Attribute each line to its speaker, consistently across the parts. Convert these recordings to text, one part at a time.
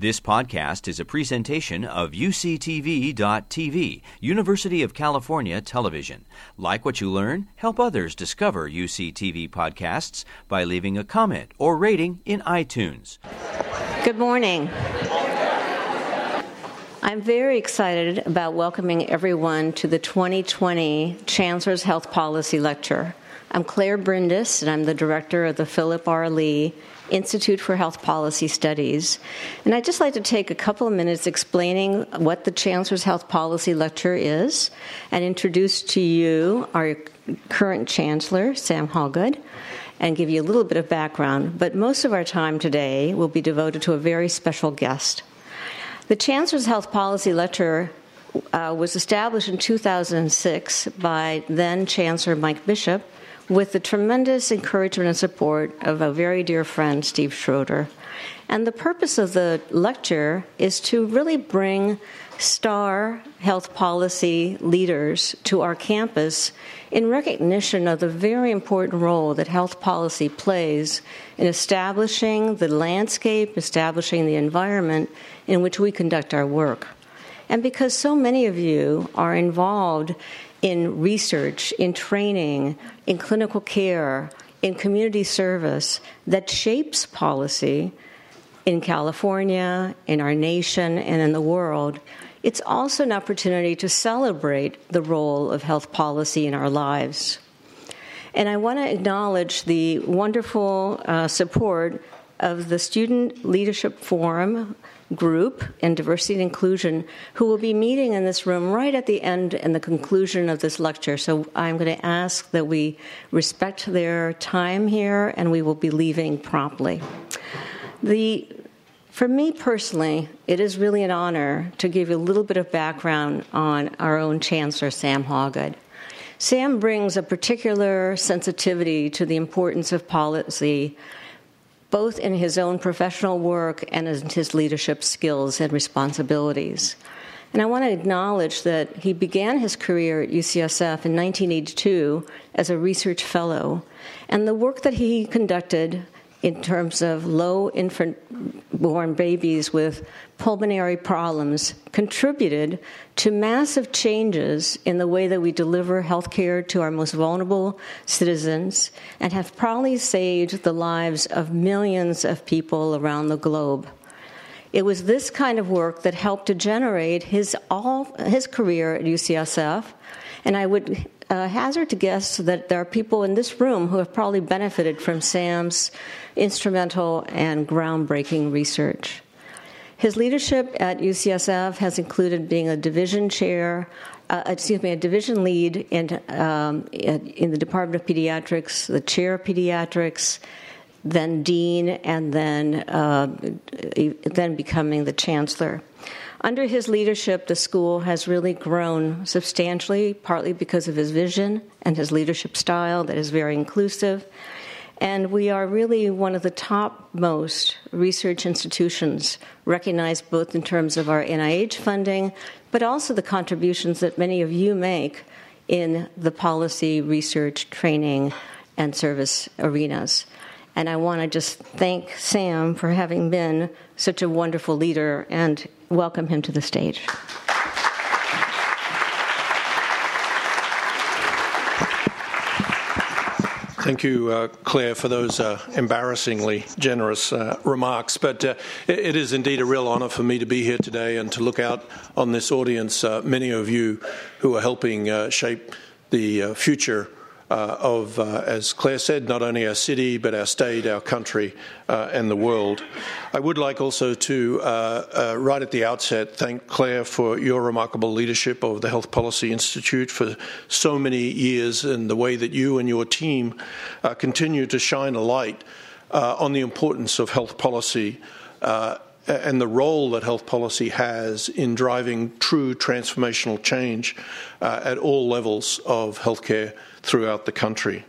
Speaker 1: This podcast is a presentation of UCTV.tv, University of California Television. Like what you learn, help others discover UCTV podcasts by leaving a comment or rating in iTunes.
Speaker 2: Good morning. I'm very excited about welcoming everyone to the 2020 Chancellor's Health Policy Lecture. I'm Claire Brindis, and I'm the director of the Philip R. Lee Institute for Health Policy Studies. And I'd just like to take a couple of minutes explaining what the Chancellor's Health Policy Lecture is and introduce to you our current Chancellor, Sam Hawgood, and give you a little bit of background. But most of our time today will be devoted to a very special guest. The Chancellor's Health Policy Lecture uh, was established in 2006 by then Chancellor Mike Bishop with the tremendous encouragement and support of a very dear friend, Steve Schroeder. And the purpose of the lecture is to really bring star health policy leaders to our campus in recognition of the very important role that health policy plays in establishing the landscape, establishing the environment in which we conduct our work. And because so many of you are involved in research, in training, in clinical care, in community service that shapes policy in California, in our nation, and in the world, it's also an opportunity to celebrate the role of health policy in our lives. And I want to acknowledge the wonderful uh, support of the Student Leadership Forum, group in diversity and inclusion who will be meeting in this room right at the end and the conclusion of this lecture. So I'm going to ask that we respect their time here and we will be leaving promptly. The for me personally, it is really an honor to give you a little bit of background on our own Chancellor, Sam Hawgood. Sam brings a particular sensitivity to the importance of policy both in his own professional work and in his leadership skills and responsibilities. And I want to acknowledge that he began his career at UCSF in 1982 as a research fellow, and the work that he conducted in terms of low infant born babies with pulmonary problems contributed to massive changes in the way that we deliver health care to our most vulnerable citizens and have probably saved the lives of millions of people around the globe. It was this kind of work that helped to generate his all his career at UCSF, and I would uh, hazard to guess that there are people in this room who have probably benefited from Sam's instrumental and groundbreaking research. His leadership at UCSF has included being a division chair, uh, excuse me, a division lead in, um, in the Department of Pediatrics, the chair of pediatrics, then dean, and then uh, then becoming the chancellor. Under his leadership, the school has really grown substantially, partly because of his vision and his leadership style that is very inclusive. And we are really one of the topmost research institutions, recognized both in terms of our NIH funding, but also the contributions that many of you make in the policy, research, training, and service arenas. And I want to just thank Sam for having been such a wonderful leader and welcome him to the stage.
Speaker 3: Thank you, uh, Claire, for those uh, embarrassingly generous uh, remarks. But uh, it, it is indeed a real honour for me to be here today and to look out on this audience, uh, many of you who are helping uh, shape the future of, uh, as Claire said, not only our city, but our state, our country, uh, and the world. I would like also to, uh, uh, right at the outset, thank Claire for your remarkable leadership of the Health Policy Institute for so many years and the way that you and your team uh, continue to shine a light on the importance of health policy and the role that health policy has in driving true transformational change uh, at all levels of healthcare throughout the country.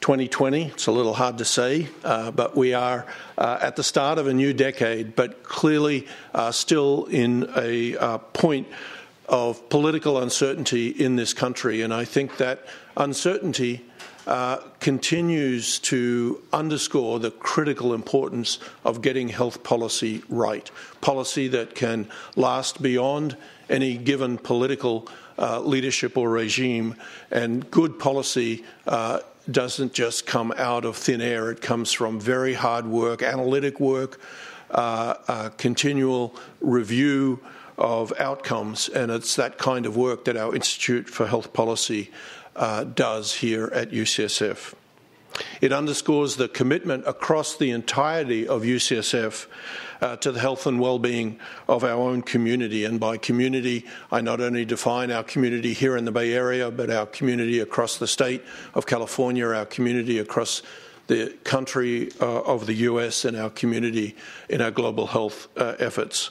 Speaker 3: 2020, it's a little hard to say, uh, but we are uh, at the start of a new decade, but clearly uh, still in a uh, point of political uncertainty in this country. And I think that uncertainty uh, continues to underscore the critical importance of getting health policy right. Policy that can last beyond any given political uh, leadership or regime, and good policy. Uh, doesn't just come out of thin air. It comes from very hard work, analytic work, uh, uh, continual review of outcomes, and it's that kind of work that our Institute for Health Policy uh, does here at UCSF. It underscores the commitment across the entirety of UCSF uh, to the health and well-being of our own community. And by community, I not only define our community here in the Bay Area, but our community across the state of California, our community across the country uh, of the US, and our community in our global health uh, efforts.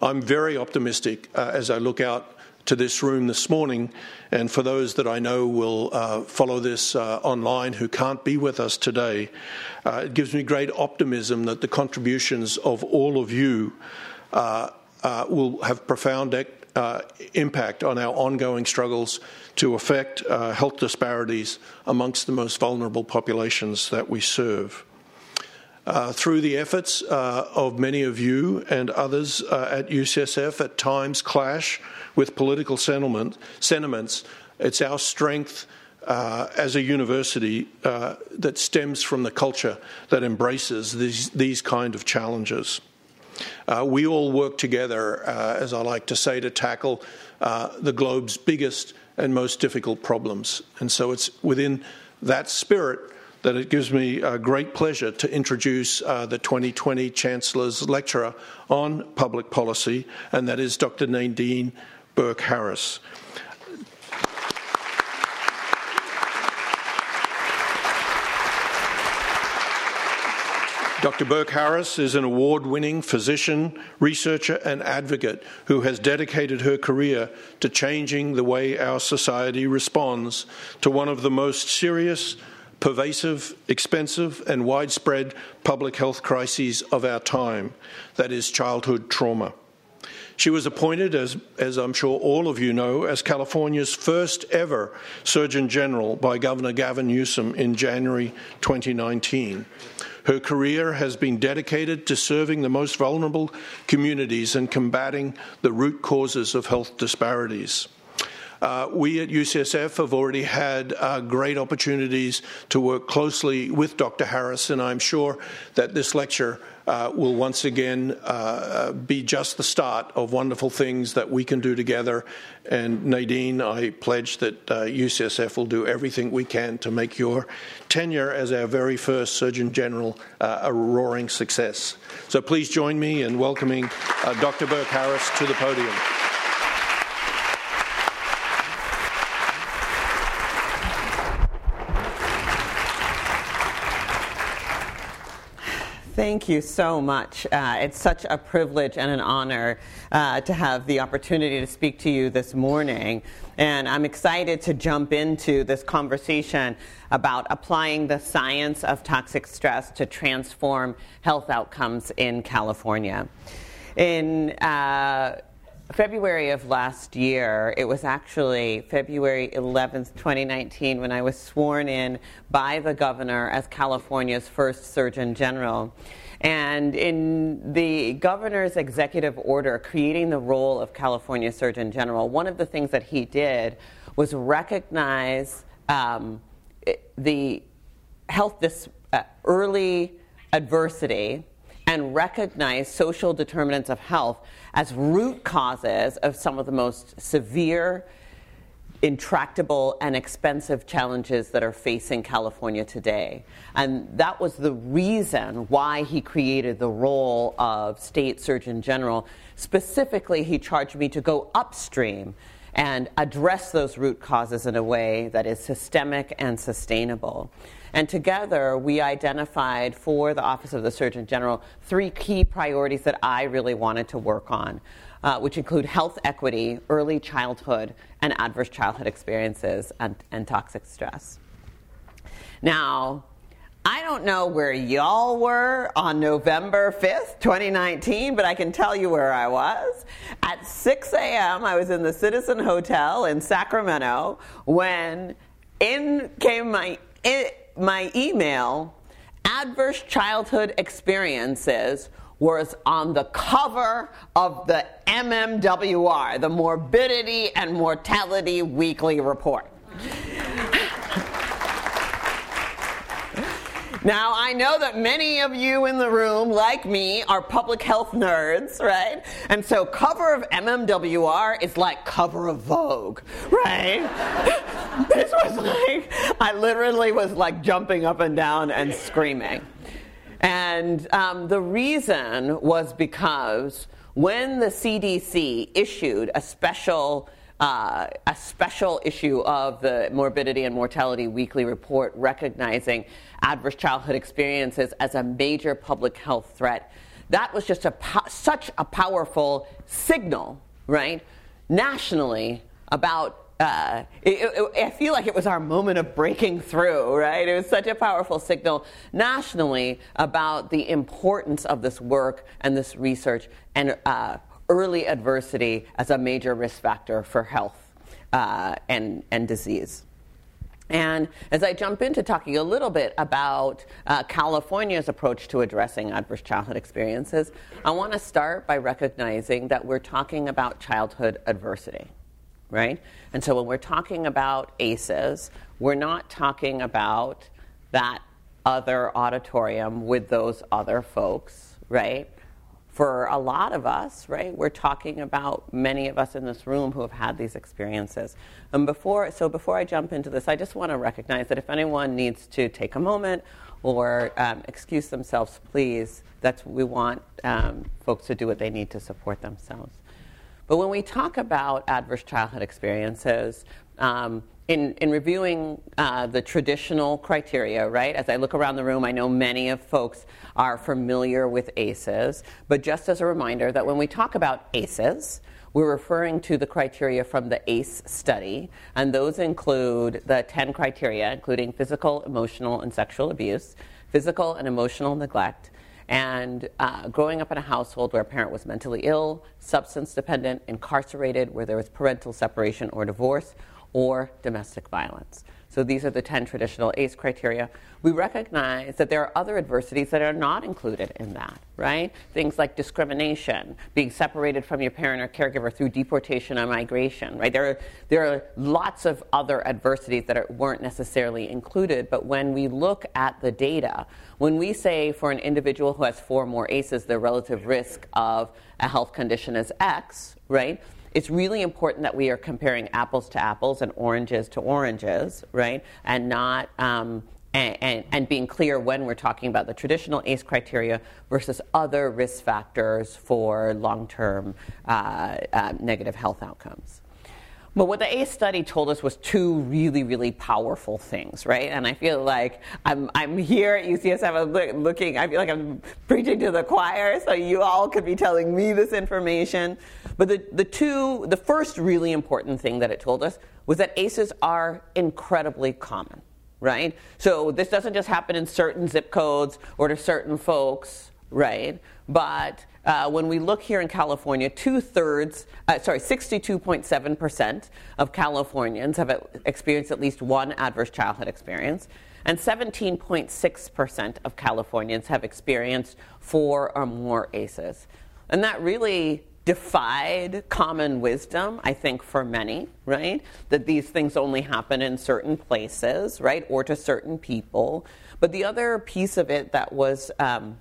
Speaker 3: I'm very optimistic uh, as I look out to this room this morning. And for those that I know will uh, follow this uh, online who can't be with us today, uh, it gives me great optimism that the contributions of all of you uh, uh, will have profound uh, impact on our ongoing struggles to affect health disparities amongst the most vulnerable populations that we serve. Uh, through the efforts uh, of many of you and others uh, at UCSF at times clash with political sentiment, sentiments. It's our strength uh, as a university uh, that stems from the culture that embraces these, these kind of challenges. we all work together, as I like to say, to tackle the globe's biggest and most difficult problems. And so it's within that spirit that it gives me uh, great pleasure to introduce uh, the 2020 Chancellor's Lecturer on Public Policy, and that is Dr. Nadine Burke Harris. Dr. Burke Harris is an award winning physician, researcher, and advocate who has dedicated her career to changing the way our society responds to one of the most serious pervasive, expensive, and widespread public health crises of our time that is, childhood trauma. She was appointed, as, as I'm sure all of you know, as California's first ever Surgeon General by Governor Gavin Newsom in January 2019. Her career has been dedicated to serving the most vulnerable communities and combating the root causes of health disparities. Uh, we at UCSF have already had uh, great opportunities to work closely with Dr. Harris, and I'm sure that this lecture uh, will once again uh, be just the start of wonderful things that we can do together. And Nadine, I pledge that UCSF uh, will do everything we can to make your tenure as our very first Surgeon General uh, a roaring success. So please join me in welcoming Dr. Burke Harris to the podium.
Speaker 4: Thank you so much. Uh, it's such a privilege and an honor uh, to have the opportunity to speak to you this morning. And I'm excited to jump into this conversation about applying the science of toxic stress to transform health outcomes in California. In uh, February of last year, it was actually February 11th, 2019, when I was sworn in by the governor as California's first Surgeon General. And in the governor's executive order creating the role of California Surgeon General, one of the things that he did was recognize um, the health, this uh, early adversity and recognize social determinants of health as root causes of some of the most severe, intractable, and expensive challenges that are facing California today. And that was the reason why he created the role of State Surgeon General. Specifically, he charged me to go upstream and address those root causes in a way that is systemic and sustainable. And together, we identified for the Office of the Surgeon General three key priorities that I really wanted to work on, uh, which include health equity, early childhood, and adverse childhood experiences, and, and toxic stress. Now, I don't know where y'all were on November 5th, 2019, but I can tell you where I was. At 6 a.m., I was in the Citizen Hotel in Sacramento when in came my it, my email, adverse childhood experiences was on the cover of the MMWR, the Morbidity and Mortality Weekly Report. Now, I know that many of you in the room, like me, are public health nerds, right? And so, cover of MMWR is like cover of Vogue, right? this was like, I literally was like jumping up and down and screaming. And um, the reason was because when the CDC issued a special uh, a special issue of the Morbidity and Mortality Weekly Report recognizing adverse childhood experiences as a major public health threat. That was just a po- such a powerful signal, right, nationally about uh, it, it, I feel like it was our moment of breaking through, right? It was such a powerful signal nationally about the importance of this work and this research and uh, early adversity as a major risk factor for health uh, and, and disease. And as I jump into talking a little bit about uh, California's approach to addressing adverse childhood experiences, I want to start by recognizing that we're talking about childhood adversity right? And so when we're talking about ACEs, we're not talking about that other auditorium with those other folks, right? For a lot of us, right, we're talking about many of us in this room who have had these experiences. And before, so before I jump into this, I just want to recognize that if anyone needs to take a moment or um, excuse themselves, please, that's we want um, folks to do what they need to support themselves. But when we talk about adverse childhood experiences, um, in, in reviewing uh, the traditional criteria, right, as I look around the room, I know many of folks are familiar with ACEs, but just as a reminder that when we talk about ACEs, we're referring to the criteria from the ACE study, and those include the 10 criteria, including physical, emotional, and sexual abuse, physical and emotional neglect, and uh, growing up in a household where a parent was mentally ill, substance dependent, incarcerated, where there was parental separation or divorce, or domestic violence. So these are the 10 traditional ACE criteria. We recognize that there are other adversities that are not included in that, right? Things like discrimination, being separated from your parent or caregiver through deportation or migration, right? There are, there are lots of other adversities that are, weren't necessarily included, but when we look at the data, when we say for an individual who has four more ACEs, the relative risk of a health condition is X, right? It's really important that we are comparing apples to apples and oranges to oranges, right? And not um, and, and, and, being clear when we're talking about the traditional ACE criteria versus other risk factors for long-term uh, uh, negative health outcomes. But what the ACE study told us was two really, really powerful things, right? And I feel like I'm, I'm here at UCSF looking, I feel like I'm preaching to the choir, so you all could be telling me this information. But the, the two, the first really important thing that it told us was that ACEs are incredibly common, right? So this doesn't just happen in certain zip codes or to certain folks, right? But uh, when we look here in California, two thirds, uh, sorry, 62.7% of Californians have experienced at least one adverse childhood experience, and 17.6% of Californians have experienced four or more ACEs. And that really defied common wisdom, I think, for many, right? That these things only happen in certain places, right, or to certain people. But the other piece of it that was um,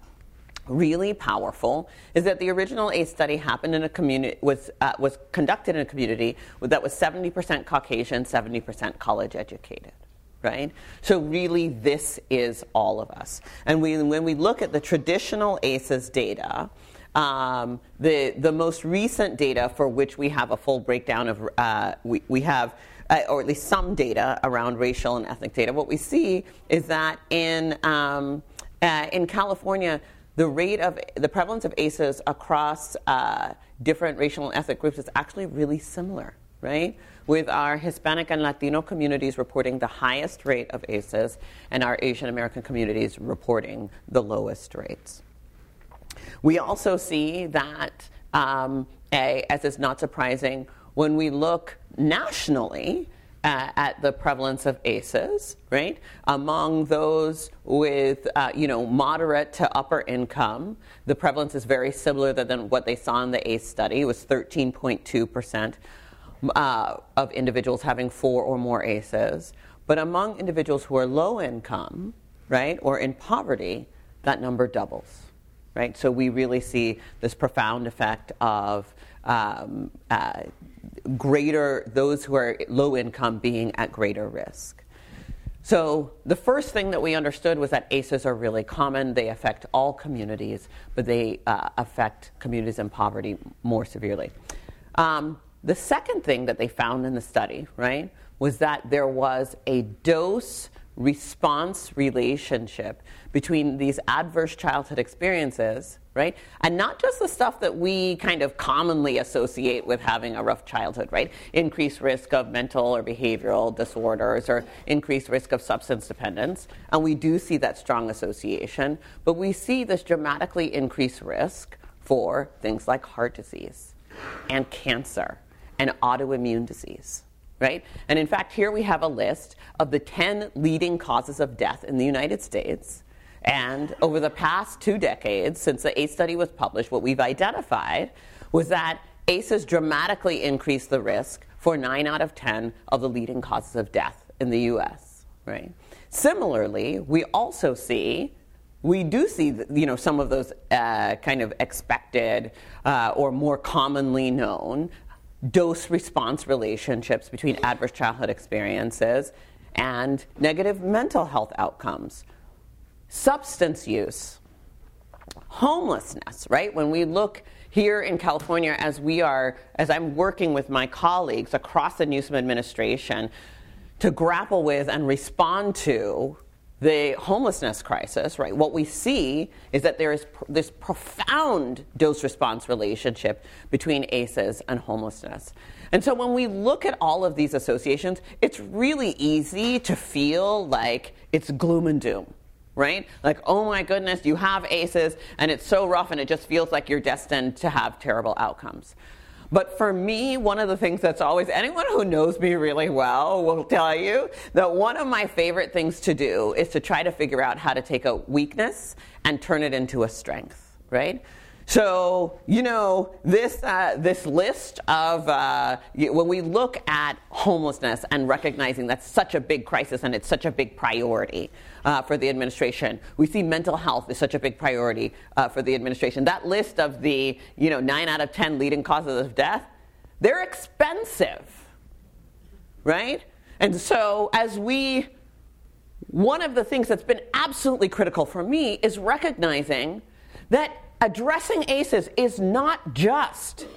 Speaker 4: really powerful is that the original ACE study happened in a community was uh, was conducted in a community that was 70% Caucasian, 70% college educated. Right? So, really, this is all of us. And we, when we look at the traditional ACEs data, um, the, the most recent data for which we have a full breakdown of, uh, we, we have, uh, or at least some data around racial and ethnic data, what we see is that in, um, uh, in California, the rate of the prevalence of ACEs across uh, different racial and ethnic groups is actually really similar, right? With our Hispanic and Latino communities reporting the highest rate of ACEs and our Asian American communities reporting the lowest rates. We also see that, um, a, as is not surprising, when we look nationally, uh, at the prevalence of ACEs, right? Among those with, uh, you know, moderate to upper income, the prevalence is very similar than what they saw in the ACE study. It was 13.2 percent uh, of individuals having four or more ACEs. But among individuals who are low income, right, or in poverty, that number doubles, right? So we really see this profound effect of um, uh, greater, those who are low income being at greater risk. So the first thing that we understood was that ACEs are really common. They affect all communities, but they uh, affect communities in poverty more severely. Um, the second thing that they found in the study, right, was that there was a dose response relationship between these adverse childhood experiences, right? And not just the stuff that we kind of commonly associate with having a rough childhood, right? Increased risk of mental or behavioral disorders or increased risk of substance dependence. And we do see that strong association, but we see this dramatically increased risk for things like heart disease and cancer and autoimmune disease right? And in fact, here we have a list of the 10 leading causes of death in the United States. And over the past two decades, since the ACE study was published, what we've identified was that ACEs dramatically increased the risk for 9 out of 10 of the leading causes of death in the US, right? Similarly, we also see we do see you know some of those uh, kind of expected uh, or more commonly known dose response relationships between adverse childhood experiences and negative mental health outcomes. Substance use, homelessness, right? When we look here in California, as we are, as I'm working with my colleagues across the Newsom administration to grapple with and respond to the homelessness crisis, right, what we see is that there is pr- this profound dose response relationship between ACEs and homelessness. And so when we look at all of these associations, it's really easy to feel like it's gloom and doom. Right? Like, oh my goodness, you have ACEs and it's so rough and it just feels like you're destined to have terrible outcomes. But for me, one of the things that's always, anyone who knows me really well will tell you that one of my favorite things to do is to try to figure out how to take a weakness and turn it into a strength, right? So, you know, this, uh, this list of, uh, when we look at homelessness and recognizing that's such a big crisis and it's such a big priority uh, for the administration, we see mental health is such a big priority uh, for the administration. That list of the, you know, nine out of 10 leading causes of death, they're expensive, right? And so, as we, one of the things that's been absolutely critical for me is recognizing that addressing ACEs is not just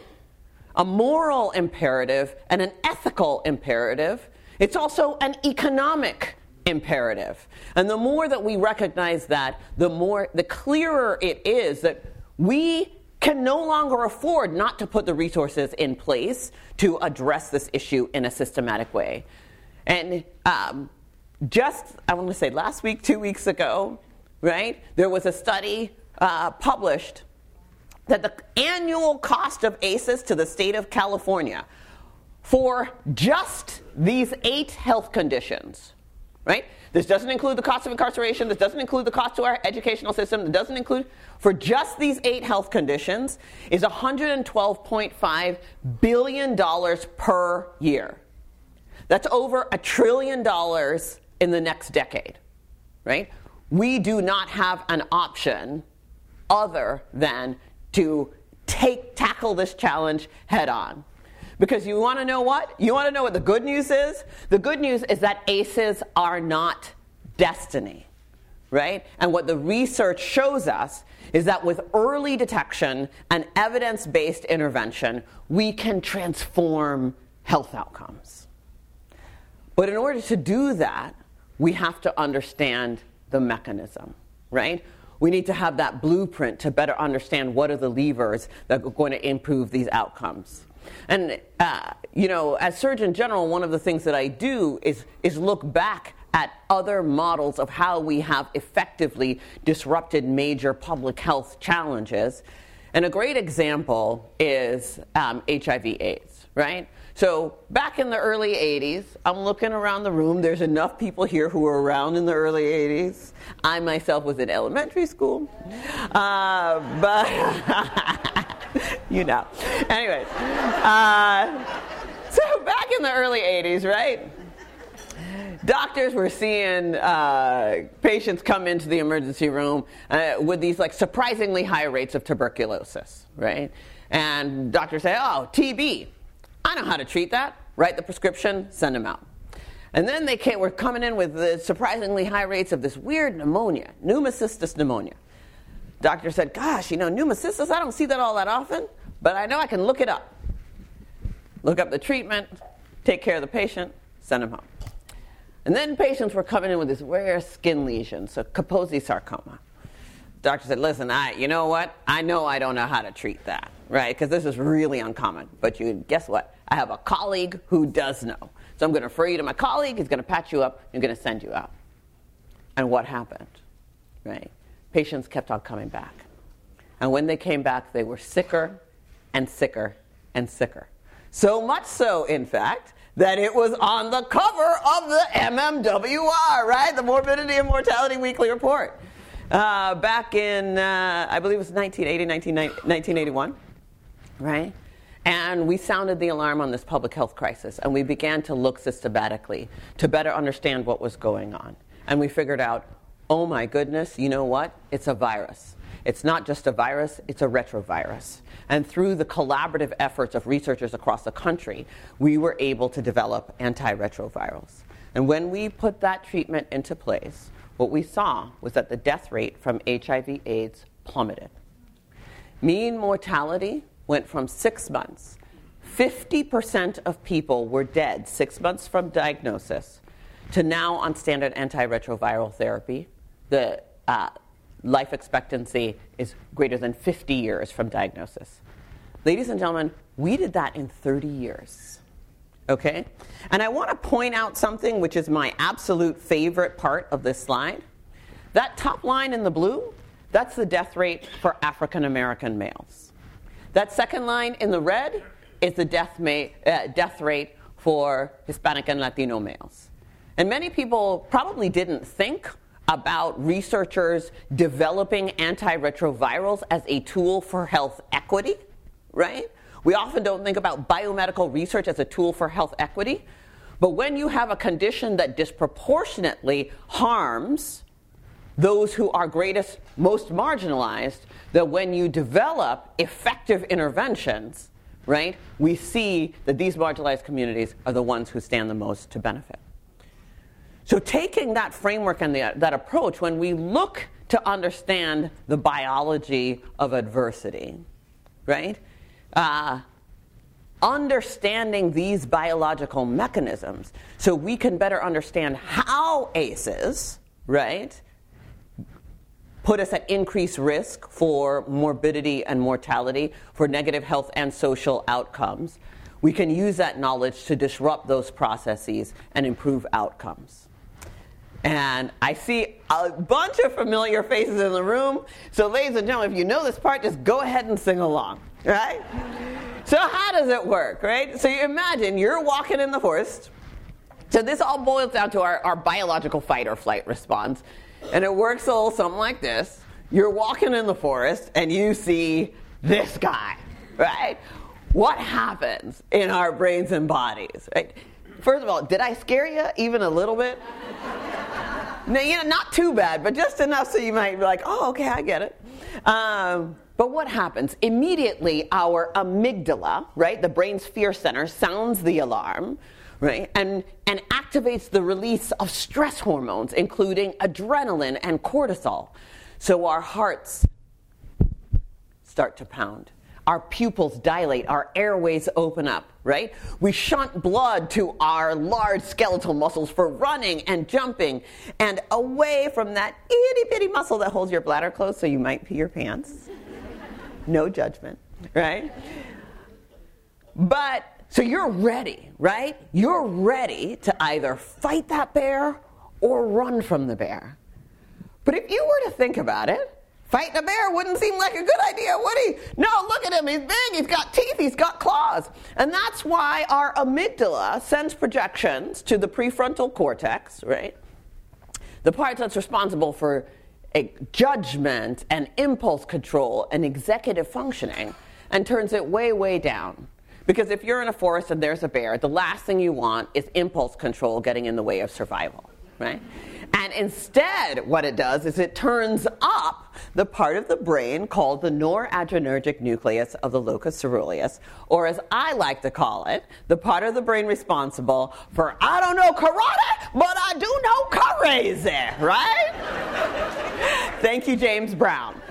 Speaker 4: a moral imperative and an ethical imperative, it's also an economic imperative. And the more that we recognize that, the more the clearer it is that we can no longer afford not to put the resources in place to address this issue in a systematic way. And um, just, I want to say last week, two weeks ago, right, there was a study uh, published that the annual cost of ACEs to the state of California for just these eight health conditions, right? This doesn't include the cost of incarceration. This doesn't include the cost to our educational system. It doesn't include, for just these eight health conditions, is $112.5 billion per year. That's over a trillion dollars in the next decade, right? We do not have an option other than to take tackle this challenge head on. Because you want to know what? You want to know what the good news is? The good news is that ACEs are not destiny, right? And what the research shows us is that with early detection and evidence based intervention, we can transform health outcomes. But in order to do that, we have to understand the mechanism, right? We need to have that blueprint to better understand what are the levers that are going to improve these outcomes. And, uh, you know, as Surgeon General, one of the things that I do is, is look back at other models of how we have effectively disrupted major public health challenges. And a great example is um, HIV AIDS, right? So back in the early 80s, I'm looking around the room. There's enough people here who were around in the early 80s. I myself was in elementary school. Uh, but, you know. Anyways, uh, so back in the early 80s, right? doctors were seeing uh, patients come into the emergency room uh, with these like surprisingly high rates of tuberculosis, right? And doctors say, "Oh, TB, I know how to treat that. Write the prescription, send them out." And then they came, were coming in with the surprisingly high rates of this weird pneumonia, pneumocystis pneumonia. Doctor said, "Gosh, you know, pneumocystis, I don't see that all that often, but I know I can look it up. Look up the treatment, take care of the patient, send them home." And then patients were coming in with this rare skin lesion, so Kaposi sarcoma. Doctor said, listen, I, you know what? I know I don't know how to treat that, right? Because this is really uncommon. But you, guess what? I have a colleague who does know. So I'm going to refer you to my colleague. He's going to patch you up. I'm going to send you out. And what happened, right? Patients kept on coming back. And when they came back, they were sicker and sicker and sicker. So much so, in fact, that it was on the cover of the MMWR, right? The Morbidity and Mortality Weekly Report. Uh, back in, uh, I believe it was 1980, 1981, right? And we sounded the alarm on this public health crisis, and we began to look systematically to better understand what was going on. And we figured out, oh my goodness, you know what? It's a virus. It's not just a virus, it's a retrovirus. And through the collaborative efforts of researchers across the country, we were able to develop antiretrovirals. And when we put that treatment into place, what we saw was that the death rate from HIV AIDS plummeted. Mean mortality went from six months. 50% of people were dead six months from diagnosis to now on standard antiretroviral therapy. The uh, life expectancy is greater than 50 years from diagnosis. Ladies and gentlemen, we did that in 30 years. Okay? And I want to point out something which is my absolute favorite part of this slide. That top line in the blue, that's the death rate for African American males. That second line in the red is the death, uh, death rate for Hispanic and Latino males. And many people probably didn't think about researchers developing antiretrovirals as a tool for health equity, right? We often don't think about biomedical research as a tool for health equity. But when you have a condition that disproportionately harms those who are greatest, most marginalized, that when you develop effective interventions, right, we see that these marginalized communities are the ones who stand the most to benefit. So, taking that framework and the, that approach, when we look to understand the biology of adversity, right? Uh, understanding these biological mechanisms so we can better understand how ACEs, right, put us at increased risk for morbidity and mortality, for negative health and social outcomes. We can use that knowledge to disrupt those processes and improve outcomes. And I see a bunch of familiar faces in the room. So, ladies and gentlemen, if you know this part, just go ahead and sing along, right? so, how does it work, right? So, you imagine you're walking in the forest. So, this all boils down to our, our biological fight or flight response. And it works a little something like this You're walking in the forest and you see this guy, right? What happens in our brains and bodies, right? First of all, did I scare you even a little bit? no, you know, not too bad, but just enough so you might be like, oh, okay, I get it. Um, but what happens? Immediately, our amygdala, right, the brain's fear center, sounds the alarm, right, and, and activates the release of stress hormones, including adrenaline and cortisol. So our hearts start to pound our pupils dilate, our airways open up, right? We shunt blood to our large skeletal muscles for running and jumping, and away from that itty bitty muscle that holds your bladder closed so you might pee your pants. No judgment, right? But, so you're ready, right? You're ready to either fight that bear or run from the bear. But if you were to think about it, Fighting a bear wouldn't seem like a good idea, would he? No, look at him. He's big, he's got teeth, he's got claws. And that's why our amygdala sends projections to the prefrontal cortex, right? The part that's responsible for eh, judgment and impulse control and executive functioning, and turns it way, way down. Because if you're in a forest and there's a bear, the last thing you want is impulse control getting in the way of survival, right? And instead, what it does is it turns up the part of the brain called the noradrenergic nucleus of the locus coeruleus, or as I like to call it, the part of the brain responsible for I don't know karate, but I do know crazy, right? Thank you, James Brown.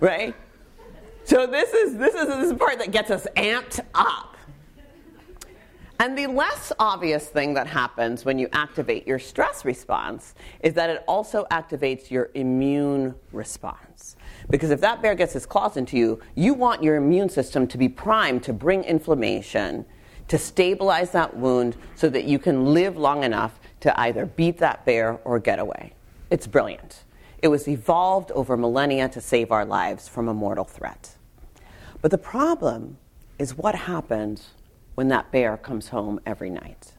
Speaker 4: right? So this is this is this is the part that gets us amped up. And the less obvious thing that happens when you activate your stress response is that it also activates your immune response. Because if that bear gets his claws into you, you want your immune system to be primed to bring inflammation, to stabilize that wound so that you can live long enough to either beat that bear or get away. It's brilliant. It was evolved over millennia to save our lives from a mortal threat. But the problem is what happens when that bear comes home every night.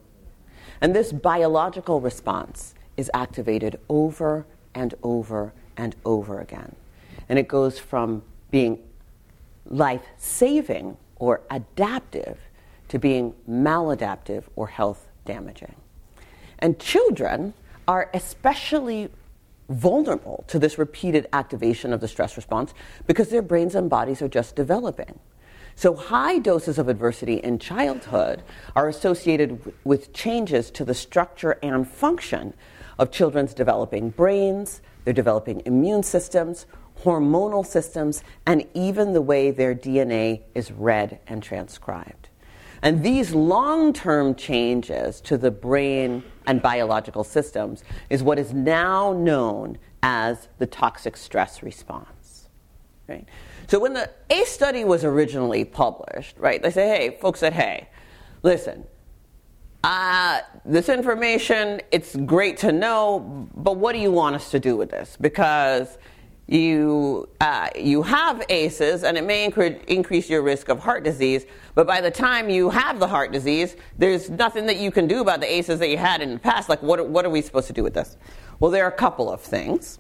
Speaker 4: And this biological response is activated over and over and over again. And it goes from being life saving or adaptive to being maladaptive or health damaging. And children are especially vulnerable to this repeated activation of the stress response because their brains and bodies are just developing. So, high doses of adversity in childhood are associated with changes to the structure and function of children's developing brains, their developing immune systems, hormonal systems, and even the way their DNA is read and transcribed. And these long term changes to the brain and biological systems is what is now known as the toxic stress response. Right? So when the ACE study was originally published, right, they say, hey, folks said, hey, listen, uh, this information, it's great to know, but what do you want us to do with this? Because you, uh, you have ACEs, and it may incre- increase your risk of heart disease, but by the time you have the heart disease, there's nothing that you can do about the ACEs that you had in the past. Like, what, what are we supposed to do with this? Well, there are a couple of things.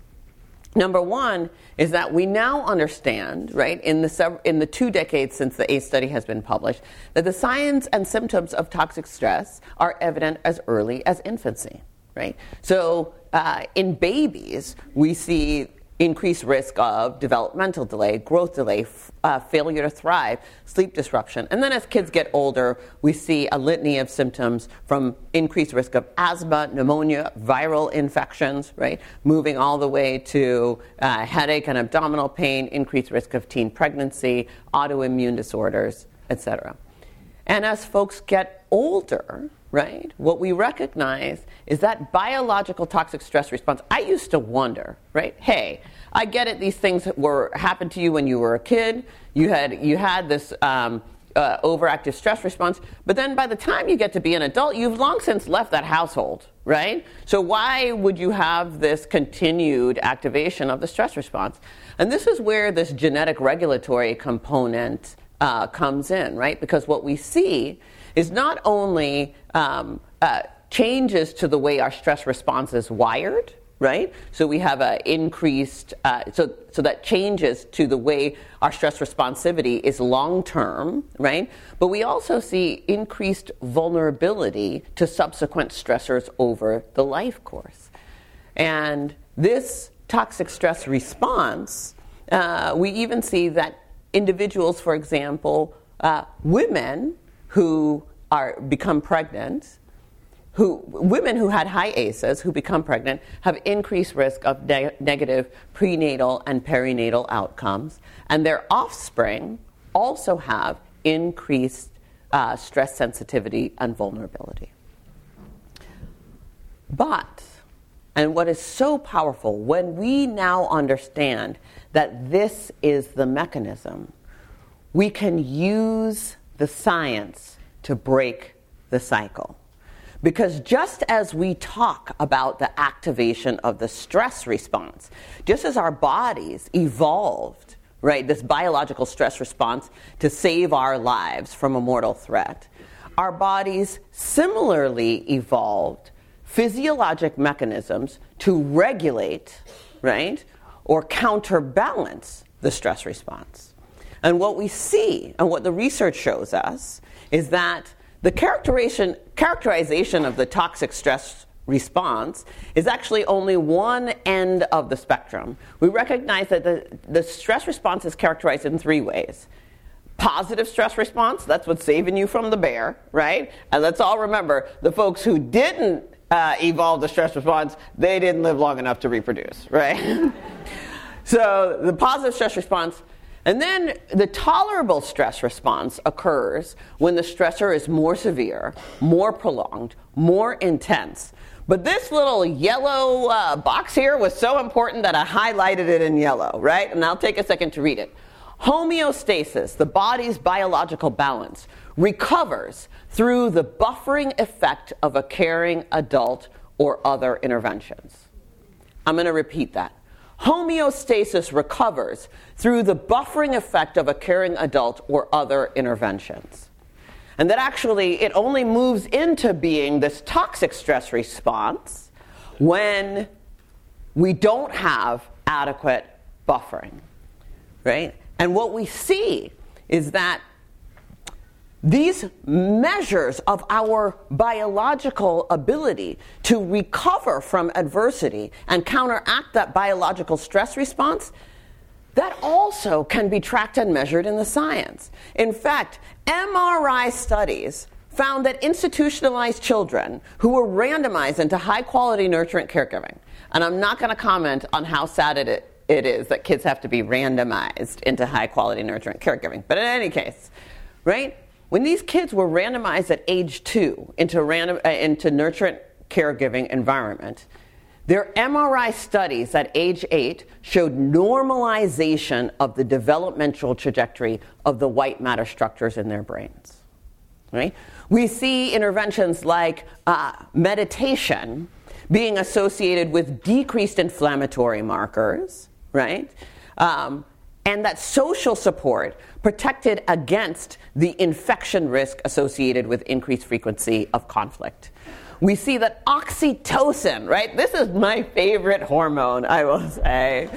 Speaker 4: Number one is that we now understand, right, in the, in the two decades since the ACE study has been published, that the signs and symptoms of toxic stress are evident as early as infancy, right? So uh, in babies, we see increased risk of developmental delay, growth delay, f- uh, failure to thrive, sleep disruption. And then as kids get older, we see a litany of symptoms from increased risk of asthma, pneumonia, viral infections, right? Moving all the way to uh, headache and abdominal pain, increased risk of teen pregnancy, autoimmune disorders, etc. And as folks get older, right, what we recognize is that biological toxic stress response. I used to wonder, right, hey, I get it, these things were happened to you when you were a kid. You had, you had this um, uh, overactive stress response, but then by the time you get to be an adult, you've long since left that household, right? So why would you have this continued activation of the stress response? And this is where this genetic regulatory component uh, comes in, right? Because what we see is not only um, uh, changes to the way our stress response is wired, right? So we have an increased, uh, so, so that changes to the way our stress responsivity is long term, right? But we also see increased vulnerability to subsequent stressors over the life course. And this toxic stress response, uh, we even see that individuals, for example, uh, women who are become pregnant, who women who had high ACEs who become pregnant have increased risk of ne- negative prenatal and perinatal outcomes, and their offspring also have increased uh, stress sensitivity and vulnerability. But, and what is so powerful, when we now understand that this is the mechanism, we can use the science to break the cycle. Because just as we talk about the activation of the stress response, just as our bodies evolved, right, this biological stress response to save our lives from a mortal threat, our bodies similarly evolved physiologic mechanisms to regulate, right, or counterbalance the stress response. And what we see, and what the research shows us, is that the characterization, characterization of the toxic stress response is actually only one end of the spectrum. We recognize that the, the stress response is characterized in three ways. Positive stress response, that's what's saving you from the bear, right? And let's all remember the folks who didn't uh, evolve the stress response, they didn't live long enough to reproduce, right? so the positive stress response and then the tolerable stress response occurs when the stressor is more severe, more prolonged, more intense. But this little yellow uh, box here was so important that I highlighted it in yellow, right? And I'll take a second to read it. Homeostasis, the body's biological balance, recovers through the buffering effect of a caring adult or other interventions. I'm going to repeat that homeostasis recovers through the buffering effect of a caring adult or other interventions. And that actually it only moves into being this toxic stress response when we don't have adequate buffering, right? And what we see is that these measures of our biological ability to recover from adversity and counteract that biological stress response, that also can be tracked and measured in the science. In fact, MRI studies found that institutionalized children who were randomized into high quality nurturant caregiving, and I'm not going to comment on how sad it, it is that kids have to be randomized into high quality nurturant caregiving, but in any case, right? When these kids were randomized at age two into, random, uh, into nurturant caregiving environment, their MRI studies at age eight showed normalization of the developmental trajectory of the white matter structures in their brains. Right? We see interventions like uh, meditation being associated with decreased inflammatory markers, right? Um, and that social support protected against the infection risk associated with increased frequency of conflict. We see that oxytocin, right? This is my favorite hormone, I will say.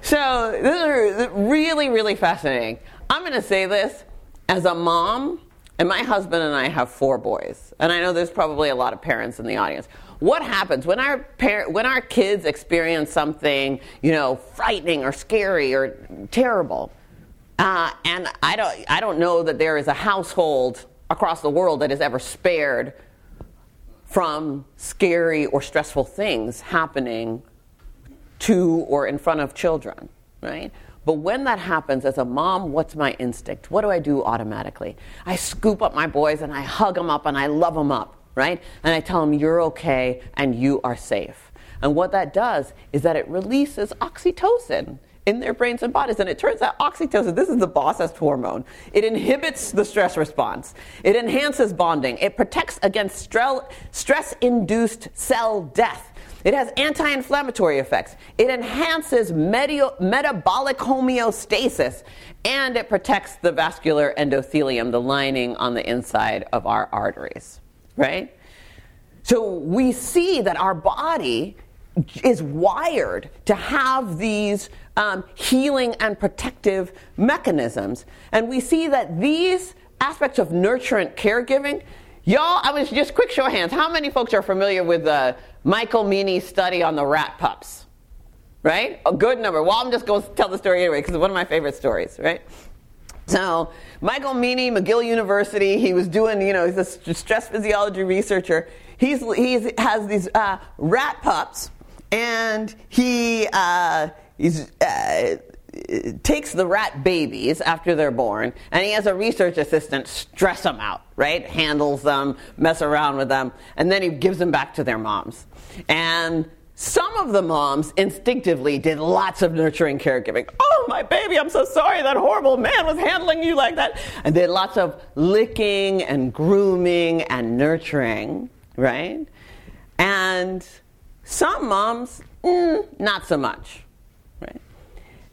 Speaker 4: So, this is really, really fascinating. I'm going to say this as a mom, and my husband and I have four boys. And I know there's probably a lot of parents in the audience what happens when our par- when our kids experience something you know frightening or scary or terrible uh, and I don't I don't know that there is a household across the world that is ever spared from scary or stressful things happening to or in front of children right but when that happens, as a mom, what's my instinct? What do I do automatically? I scoop up my boys and I hug them up and I love them up right? And I tell them, you're okay and you are safe. And what that does is that it releases oxytocin in their brains and bodies. And it turns out oxytocin, this is the bossest hormone. It inhibits the stress response, it enhances bonding, it protects against stress induced cell death. It has anti inflammatory effects. It enhances metabolic homeostasis. And it protects the vascular endothelium, the lining on the inside of our arteries right? So we see that our body is wired to have these um, healing and protective mechanisms. And we see that these aspects of nurturant caregiving, y'all, I was just quick show of hands. How many folks are familiar with the Michael Meaney study on the rat pups? Right? A good number. Well, I'm just going to tell the story anyway because it's one of my favorite stories, right? So, Michael Meaney, McGill University, he was doing, you know, he's a stress physiology researcher. He's, he has these uh, rat pups, and he uh, uh, takes the rat babies after they're born, and he has a research assistant stress them out, right? Handles them, mess around with them, and then he gives them back to their moms. And some of the moms instinctively did lots of nurturing caregiving. Oh, my baby, I'm so sorry that horrible man was handling you like that. And did lots of licking and grooming and nurturing, right? And some moms, mm, not so much, right?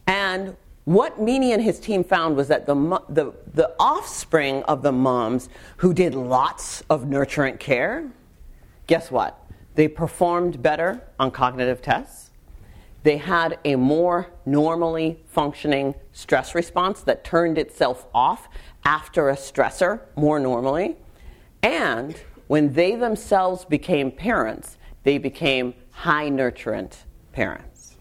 Speaker 4: And what Meaney and his team found was that the, the, the offspring of the moms who did lots of nurturant care, guess what? They performed better on cognitive tests. They had a more normally functioning stress response that turned itself off after a stressor more normally. And when they themselves became parents, they became high nurturant parents.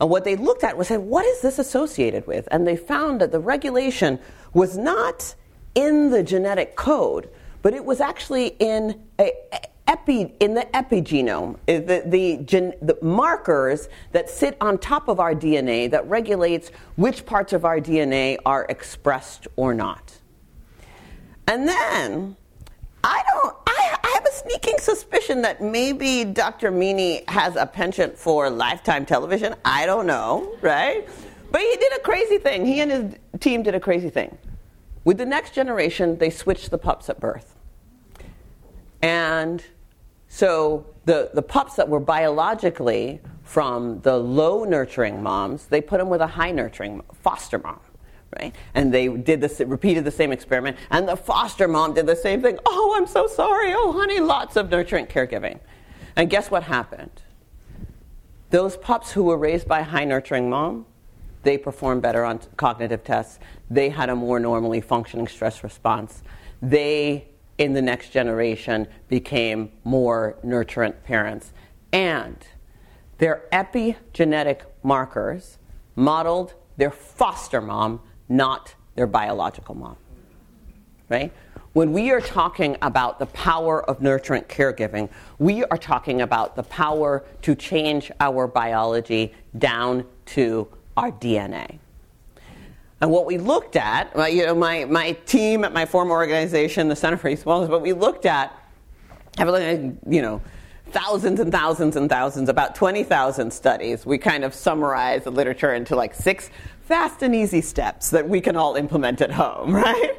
Speaker 4: And what they looked at was said, what is this associated with? And they found that the regulation was not in the genetic code, but it was actually in a, epi, in the epigenome, the, the, gen, the, markers that sit on top of our DNA that regulates which parts of our DNA are expressed or not. And then I don't. I, I, have a sneaking suspicion that maybe Dr. Meaney has a penchant for lifetime television. I don't know, right? But he did a crazy thing. He and his team did a crazy thing. With the next generation, they switched the pups at birth. And so the, the pups that were biologically from the low nurturing moms, they put them with a high nurturing foster mom right? And they did this, repeated the same experiment, and the foster mom did the same thing. Oh, I'm so sorry. Oh, honey, lots of nurturant caregiving. And guess what happened? Those pups who were raised by a high nurturing mom, they performed better on cognitive tests. They had a more normally functioning stress response. They, in the next generation, became more nurturant parents. And their epigenetic markers modeled their foster mom not their biological mom. Right? When we are talking about the power of nurturant caregiving, we are talking about the power to change our biology down to our DNA. And what we looked at, well, you know, my, my team at my former organization, the Center for Youth Wellness, what we looked at, have you know, thousands and thousands and thousands, about 20,000 studies. We kind of summarize the literature into like six fast and easy steps that we can all implement at home, right?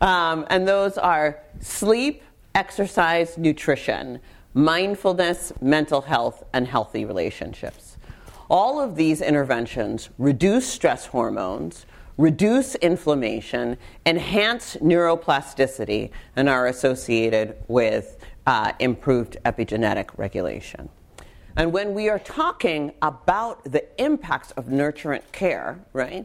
Speaker 4: Um, and those are sleep, exercise, nutrition, mindfulness, mental health, and healthy relationships. All of these interventions reduce stress hormones, reduce inflammation, enhance neuroplasticity, and are associated with uh, improved epigenetic regulation. And when we are talking about the impacts of nurturant care, right,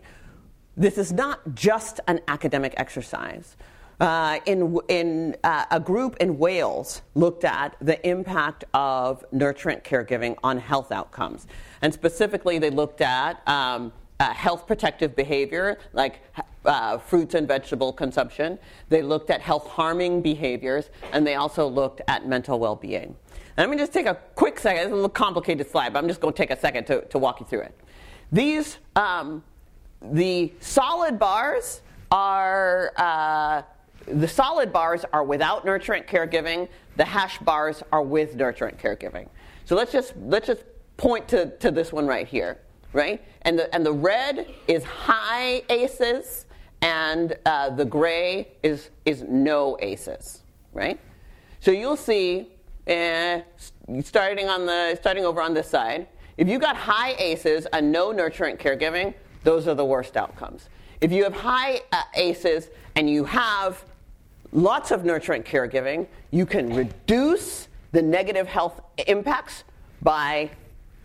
Speaker 4: this is not just an academic exercise. Uh, in in uh, a group in Wales looked at the impact of nurturant caregiving on health outcomes, and specifically they looked at um, uh, health protective behavior like uh, fruits and vegetable consumption. They looked at health harming behaviors, and they also looked at mental well being. Let me just take a quick second. It's a little complicated slide, but I'm just going to take a second to, to walk you through it. These, um, the solid bars are, uh, the solid bars are without nurturant caregiving. The hash bars are with nurturant caregiving. So let's just, let's just point to, to this one right here, right? And the, and the red is high ACEs, and uh, the gray is, is no ACEs, right? So you'll see eh, starting on the starting over on this side, if you got high ACEs and no nurturant caregiving, those are the worst outcomes. If you have high uh, ACEs and you have lots of nurturant caregiving, you can reduce the negative health impacts by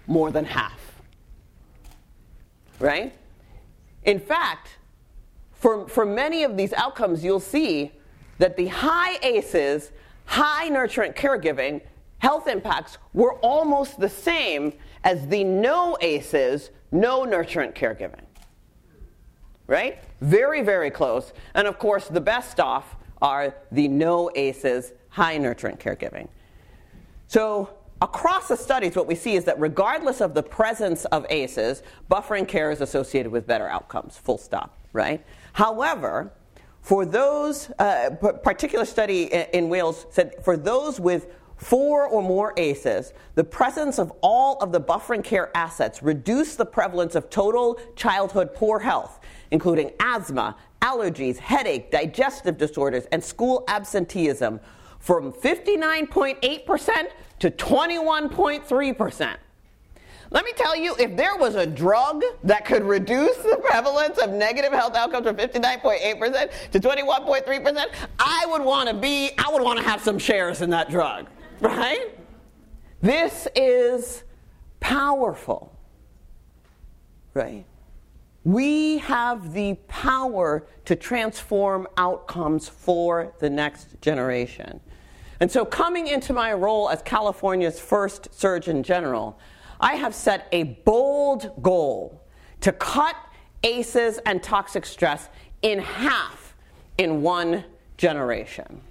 Speaker 4: more than half. Right? In fact, for, for many of these outcomes, you'll see that the high ACEs high nurturant caregiving health impacts were almost the same as the no ACEs, no nurturant caregiving. Right? Very, very close. And of course, the best off are the no ACEs, high nurturant caregiving. So, across the studies, what we see is that regardless of the presence of ACEs, buffering care is associated with better outcomes, full stop, right? However, for those, uh, particular study in Wales said for those with four or more ACEs, the presence of all of the buffering care assets reduced the prevalence of total childhood poor health, including asthma, allergies, headache, digestive disorders, and school absenteeism from 59.8% to 21.3%. Let me tell you, if there was a drug that could reduce the prevalence of negative health outcomes from 59.8% to 21.3%, I would want to be, I would want to have some shares in that drug, right? This is powerful, right? We have the power to transform outcomes for the next generation. And so, coming into my role as California's first Surgeon General, I have set a bold goal to cut ACEs and toxic stress in half in one generation.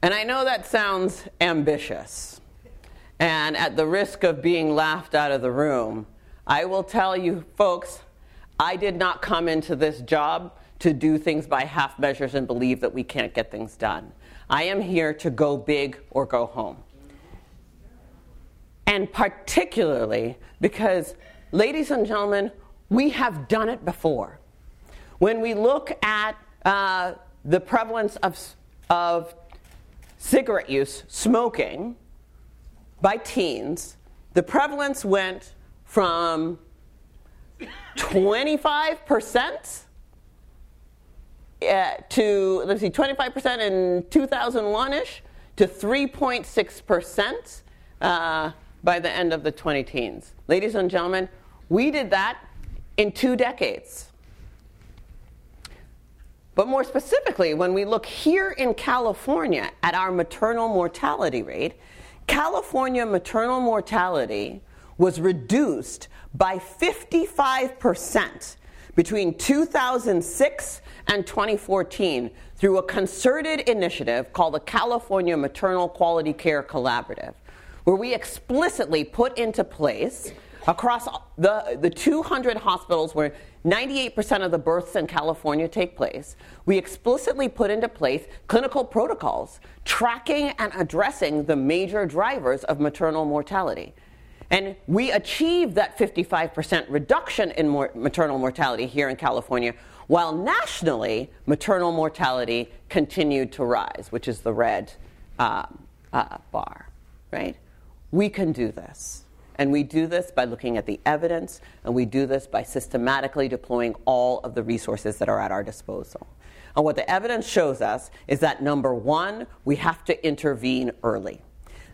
Speaker 4: And I know that sounds ambitious. And at the risk of being laughed out of the room, I will tell you, folks, I did not come into this job to do things by half measures and believe that we can't get things done. I am here to go big or go home. And particularly because, ladies and gentlemen, we have done it before. When we look at uh, the prevalence of, of cigarette use, smoking, by teens, the prevalence went from 25% uh, to, let's see, 25% in 2001 ish to 3.6% uh, by the end of the 20 teens. Ladies and gentlemen, we did that in two decades. But more specifically, when we look here in California at our maternal mortality rate, California maternal mortality was reduced by 55% between 2006 and 2014 through a concerted initiative called the California Maternal Quality Care Collaborative, where we explicitly put into place across the, the 200 hospitals where 98% of the births in California take place, we explicitly put into place clinical protocols tracking and addressing the major drivers of maternal mortality. And we achieved that 55% reduction in mor- maternal mortality here in California, while nationally, maternal mortality continued to rise, which is the red uh, uh, bar, right? We can do this. And we do this by looking at the evidence, and we do this by systematically deploying all of the resources that are at our disposal. And what the evidence shows us is that number one, we have to intervene early.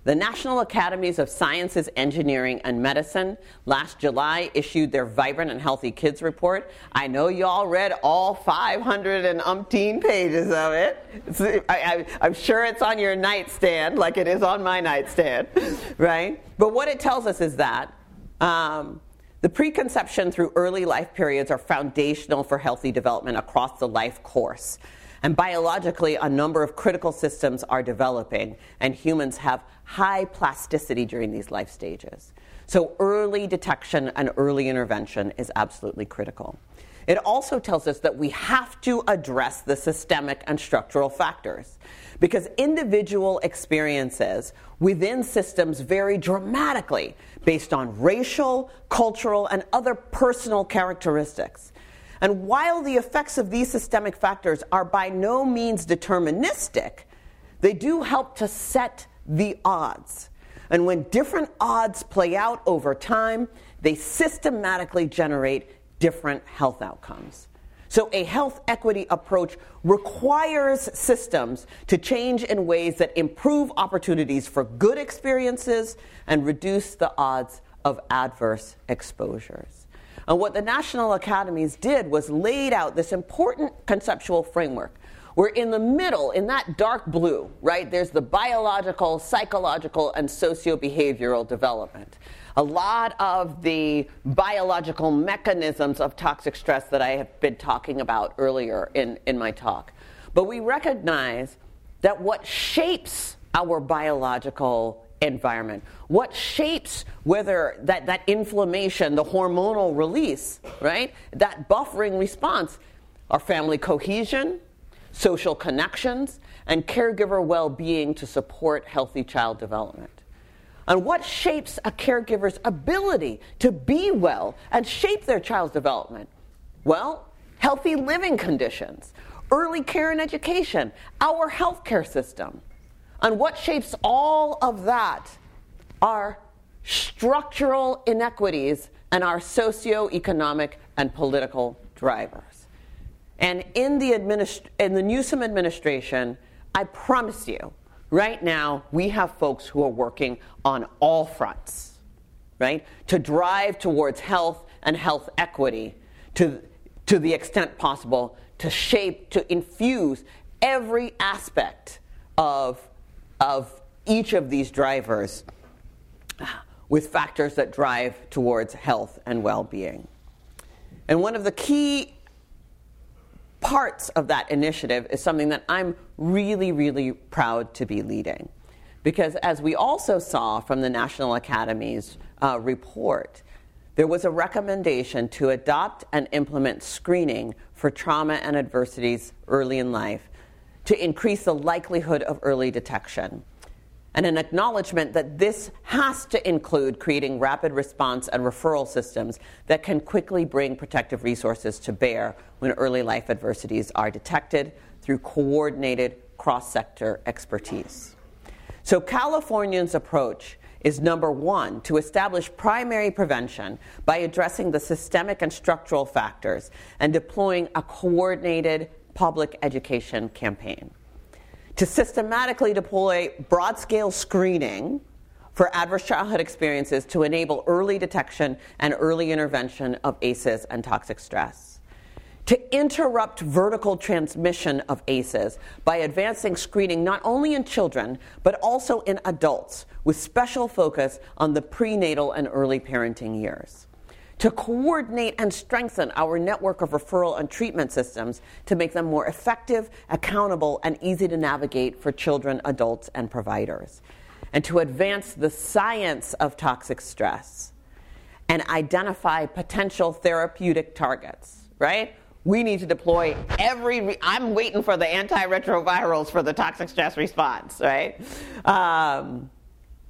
Speaker 4: The National Academies of Sciences, Engineering, and Medicine last July issued their Vibrant and Healthy Kids report. I know you all read all 500 and umpteen pages of it. I, am sure it's on your nightstand, like it is on my nightstand, right? But what it tells us is that um, the preconception through early life periods are foundational for healthy development across the life course. And biologically, a number of critical systems are developing, and humans have high plasticity during these life stages. So, early detection and early intervention is absolutely critical. It also tells us that we have to address the systemic and structural factors because individual experiences within systems vary dramatically based on racial, cultural, and other personal characteristics. And while the effects of these systemic factors are by no means deterministic, they do help to set the odds. And when different odds play out over time, they systematically generate different health outcomes. So, a health equity approach requires systems to change in ways that improve opportunities for good experiences and reduce the odds of adverse exposures. And what the National Academies did was laid out this important conceptual framework. We're in the middle, in that dark blue, right? There's the biological, psychological, and socio behavioral development. A lot of the biological mechanisms of toxic stress that I have been talking about earlier in, in my talk. But we recognize that what shapes our biological environment? What shapes whether that, that inflammation, the hormonal release, right? That buffering response are family cohesion, social connections, and caregiver well being to support healthy child development. And what shapes a caregiver's ability to be well and shape their child's development? Well, healthy living conditions, early care and education, our healthcare system. On what shapes all of that are structural inequities and our socioeconomic and political drivers. And in the, administ- in the Newsom administration, I promise you, right now, we have folks who are working on all fronts, right, to drive towards health and health equity to, to the extent possible to shape, to infuse every aspect of, of each of these drivers with factors that drive towards health and well being. And one of the key parts of that initiative is something that I'm really, really proud to be leading. Because as we also saw from the National Academy's uh, report, there was a recommendation to adopt and implement screening for trauma and adversities early in life to increase the likelihood of early detection and an acknowledgement that this has to include creating rapid response and referral systems that can quickly bring protective resources to bear when early life adversities are detected through coordinated cross sector expertise. So, Californians' approach is number one, to establish primary prevention by addressing the systemic and structural factors and deploying a coordinated public education campaign to systematically deploy broad scale screening for adverse childhood experiences to enable early detection and early intervention of ACEs and toxic stress. To interrupt vertical transmission of ACEs by advancing screening not only in children, but also in adults, with special focus on the prenatal and early parenting years to coordinate and strengthen our network of referral and treatment systems to make them more effective, accountable, and easy to navigate for children, adults, and providers, and to advance the science of toxic stress and identify potential therapeutic targets, right? We need to deploy every. Re- I'm waiting for the antiretrovirals for the toxic stress response, right? Um,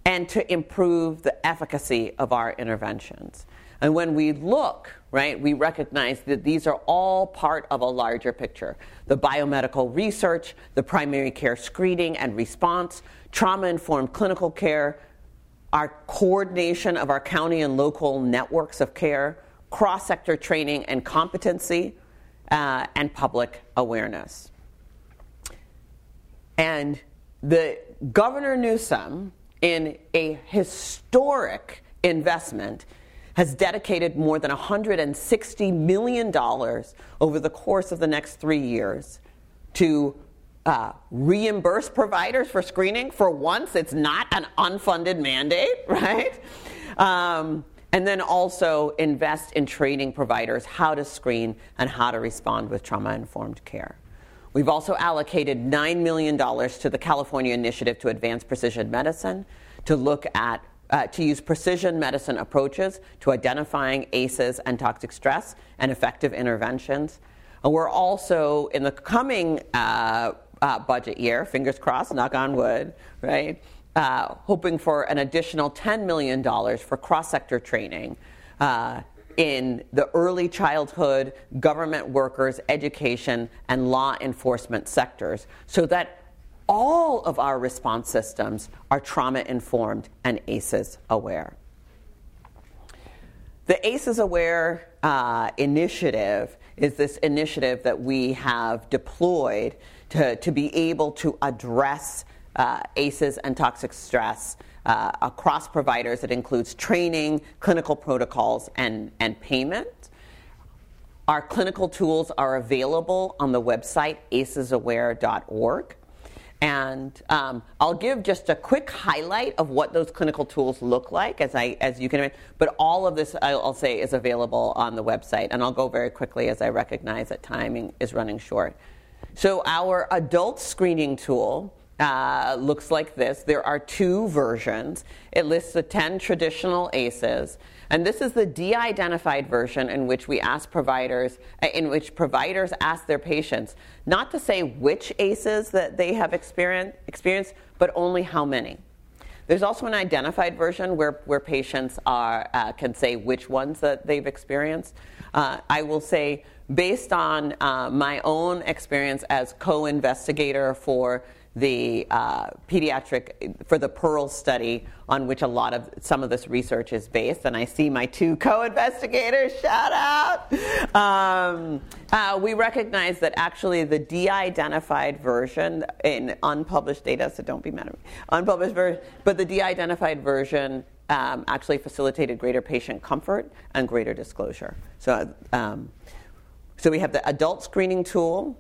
Speaker 4: and to improve the efficacy of our interventions. And when we look, right, we recognize that these are all part of a larger picture. The biomedical research, the primary care screening and response, trauma informed clinical care, our coordination of our county and local networks of care, cross sector training and competency, uh, and public awareness. And the Governor Newsom, in a historic investment, has dedicated more than $160 million over the course of the next three years to uh, reimburse providers for screening. For once, it's not an unfunded mandate, right? Um, and then also invest in training providers how to screen and how to respond with trauma informed care. We've also allocated $9 million to the California Initiative to Advance Precision Medicine to look at uh, to use precision medicine approaches to identifying ACEs and toxic stress and effective interventions. And we're also, in the coming uh, uh, budget year, fingers crossed, knock on wood, right, uh, hoping for an additional $10 million for cross sector training uh, in the early childhood, government workers, education, and law enforcement sectors so that all of our response systems are trauma informed and ACEs aware. The ACEs Aware uh, initiative is this initiative that we have deployed to, to be able to address uh, ACEs and toxic stress uh, across providers. It includes training, clinical protocols, and, and payment. Our clinical tools are available on the website acesaware.org. And um, I'll give just a quick highlight of what those clinical tools look like, as I as you can imagine. But all of this, I'll say, is available on the website, and I'll go very quickly as I recognize that timing is running short. So our adult screening tool uh, looks like this. There are two versions. It lists the 10 traditional ACEs, and this is the de-identified version in which we ask providers, in which providers ask their patients not to say which ACEs that they have experienced, but only how many. there's also an identified version where, where patients are, uh, can say which ones that they've experienced. Uh, I will say, based on uh, my own experience as co investigator for the uh, pediatric for the Pearl study on which a lot of some of this research is based, and I see my two co-investigators. Shout out! Um, uh, we recognize that actually the de-identified version in unpublished data, so don't be mad at me, unpublished version, but the de-identified version um, actually facilitated greater patient comfort and greater disclosure. So. Um, so we have the adult screening tool,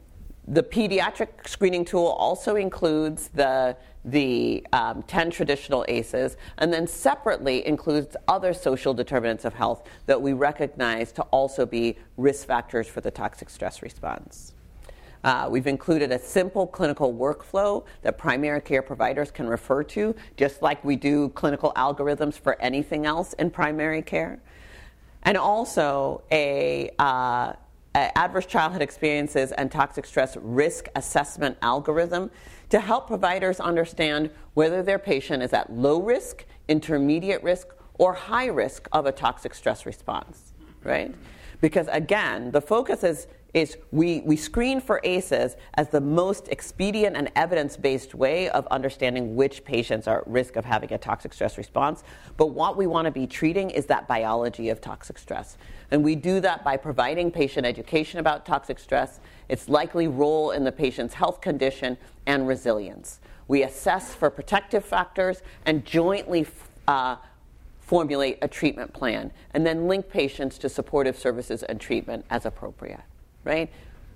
Speaker 4: the pediatric screening tool also includes the, the um, 10 traditional ACEs, and then separately includes other social determinants of health that we recognize to also be risk factors for the toxic stress response. Uh, we've included a simple clinical workflow that primary care providers can refer to, just like we do clinical algorithms for anything else in primary care. And also a uh, Uh, adverse childhood experiences and toxic stress risk assessment algorithm to help providers understand whether their patient is at low risk, intermediate risk, or high risk of a toxic stress response, right? Because again, the focus is is we, we screen for ACEs as the most expedient and evidence based way of understanding which patients are at risk of having a toxic stress response. But what we want to be treating is that biology of toxic stress. And we do that by providing patient education about toxic stress, its likely role in the patient's health condition, and resilience. We assess for protective factors and jointly uh, formulate a treatment plan, and then link patients to supportive services and treatment as appropriate right?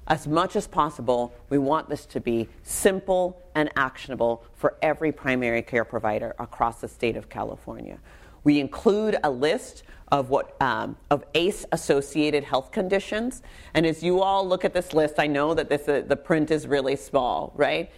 Speaker 4: As much as possible, we want this to be simple and actionable for every primary care provider across the state of California. We include a list of what um, of ACE-associated health conditions, and as you all look at this list, I know that this uh, the print is really small, right?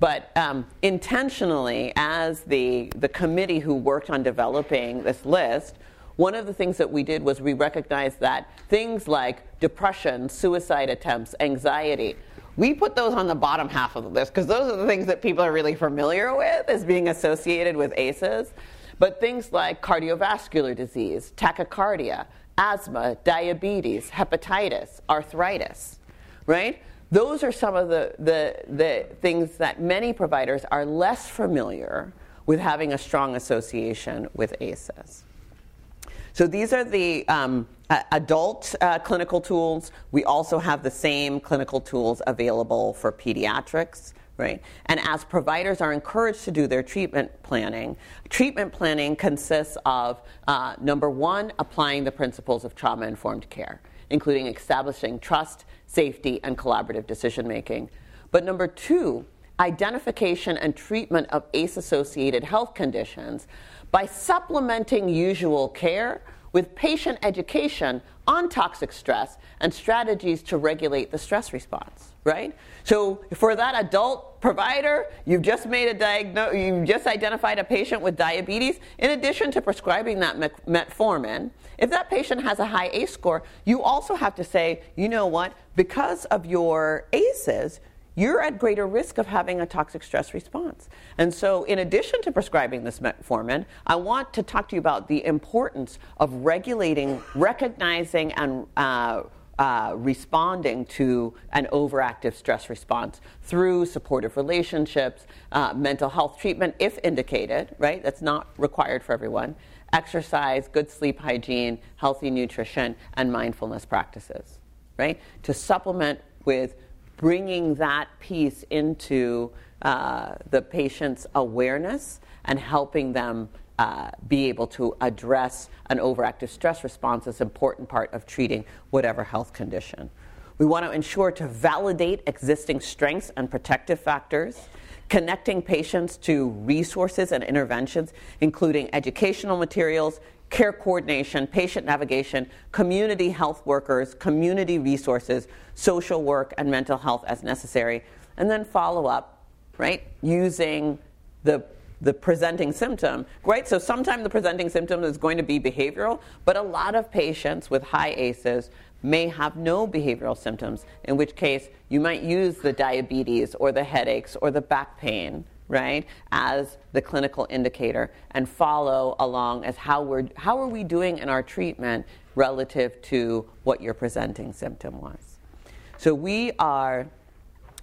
Speaker 4: But um, intentionally, as the the committee who worked on developing this list, one of the things that we did was we recognized that things like depression, suicide attempts, anxiety, we put those on the bottom half of the list because those are the things that people are really familiar with as being associated with ACEs. But things like cardiovascular disease, tachycardia, asthma, diabetes, hepatitis, arthritis, right? Those are some of the, the, the things that many providers are less familiar with having a strong association with ACEs. So these are the um, adult uh, clinical tools. We also have the same clinical tools available for pediatrics. Right? And as providers are encouraged to do their treatment planning, treatment planning consists of uh, number one, applying the principles of trauma informed care, including establishing trust, safety, and collaborative decision making. But number two, identification and treatment of ACE associated health conditions by supplementing usual care with patient education on toxic stress and strategies to regulate the stress response, right? So for that adult provider, you've just made a diagnosis, you've just identified a patient with diabetes. In addition to prescribing that metformin, if that patient has a high ACE score, you also have to say, you know what, because of your ACEs, you're at greater risk of having a toxic stress response. And so, in addition to prescribing this metformin, I want to talk to you about the importance of regulating, recognizing, and uh, uh, responding to an overactive stress response through supportive relationships, uh, mental health treatment, if indicated, right? That's not required for everyone. Exercise, good sleep hygiene, healthy nutrition, and mindfulness practices, right? To supplement with bringing that piece into uh, the patient's awareness and helping them uh, be able to address an overactive stress response is an important part of treating whatever health condition. We want to ensure to validate existing strengths and protective factors, connecting patients to resources and interventions, including educational materials, care coordination, patient navigation, community health workers, community resources, social work, and mental health as necessary. And then follow up, right, using the the presenting symptom, right? So sometimes the presenting symptom is going to be behavioral, but a lot of patients with high ACEs may have no behavioral symptoms, in which case you might use the diabetes or the headaches or the back pain, right, as the clinical indicator and follow along as how we're how are we doing in our treatment relative to what your presenting symptom was. So we are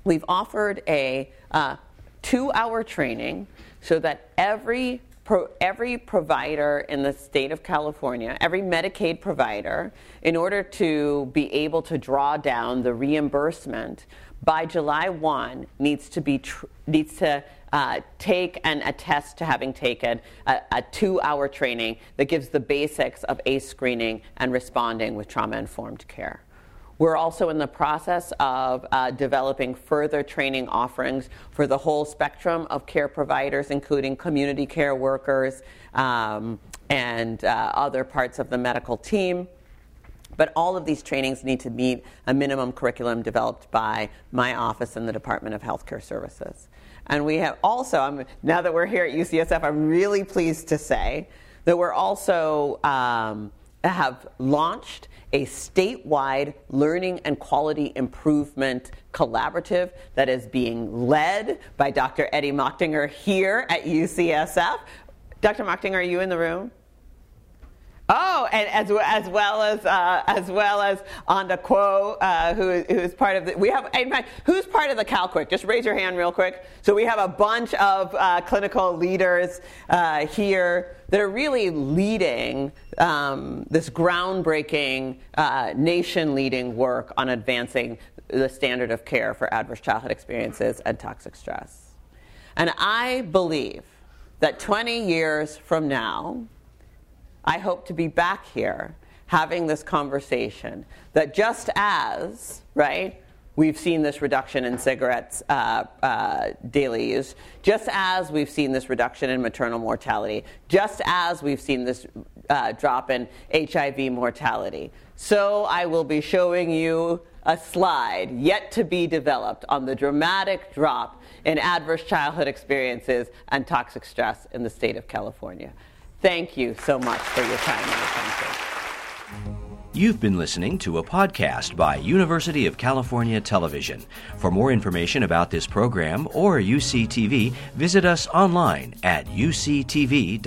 Speaker 4: we've offered a uh, two-hour training so that every every provider in the state of California, every Medicaid provider, in order to be able to draw down the reimbursement by July 1, needs to be tr- needs to uh, take and attest to having taken a, a two hour training that gives the basics of ACE screening and responding with trauma informed care. We're also in the process of uh, developing further training offerings for the whole spectrum of care providers, including community care workers um, and uh, other parts of the medical team. But all of these trainings need to meet a minimum curriculum developed by my office and the Department of Healthcare Services. And we have also, now that we're here at UCSF, I'm really pleased to say that we're also um, have launched a statewide learning and quality improvement collaborative that is being led by Dr. Eddie Machtinger here at UCSF. Dr. Machtinger, are you in the room? Oh, and as, as well as uh, as well as Anda Kuo, uh, who, who is part of the. We have in fact, who's part of the CalQIC? Just raise your hand real quick. So we have a bunch of uh, clinical leaders uh, here that are really leading um, this groundbreaking, uh, nation-leading work on advancing the standard of care for adverse childhood experiences and toxic stress. And I believe that 20 years from now I hope to be back here having this conversation that just as, right, we've seen this reduction in cigarettes uh, uh, daily use, just as we've seen this reduction in maternal mortality, just as we've seen this uh, drop in HIV mortality. So I will be showing you a slide yet to be developed on the dramatic drop in adverse childhood experiences and toxic stress in the state of California. Thank you so much for your time and attention.
Speaker 1: You've been listening to a podcast by University of California Television. For more information about this program or UCTV, visit us online at uctv.tv.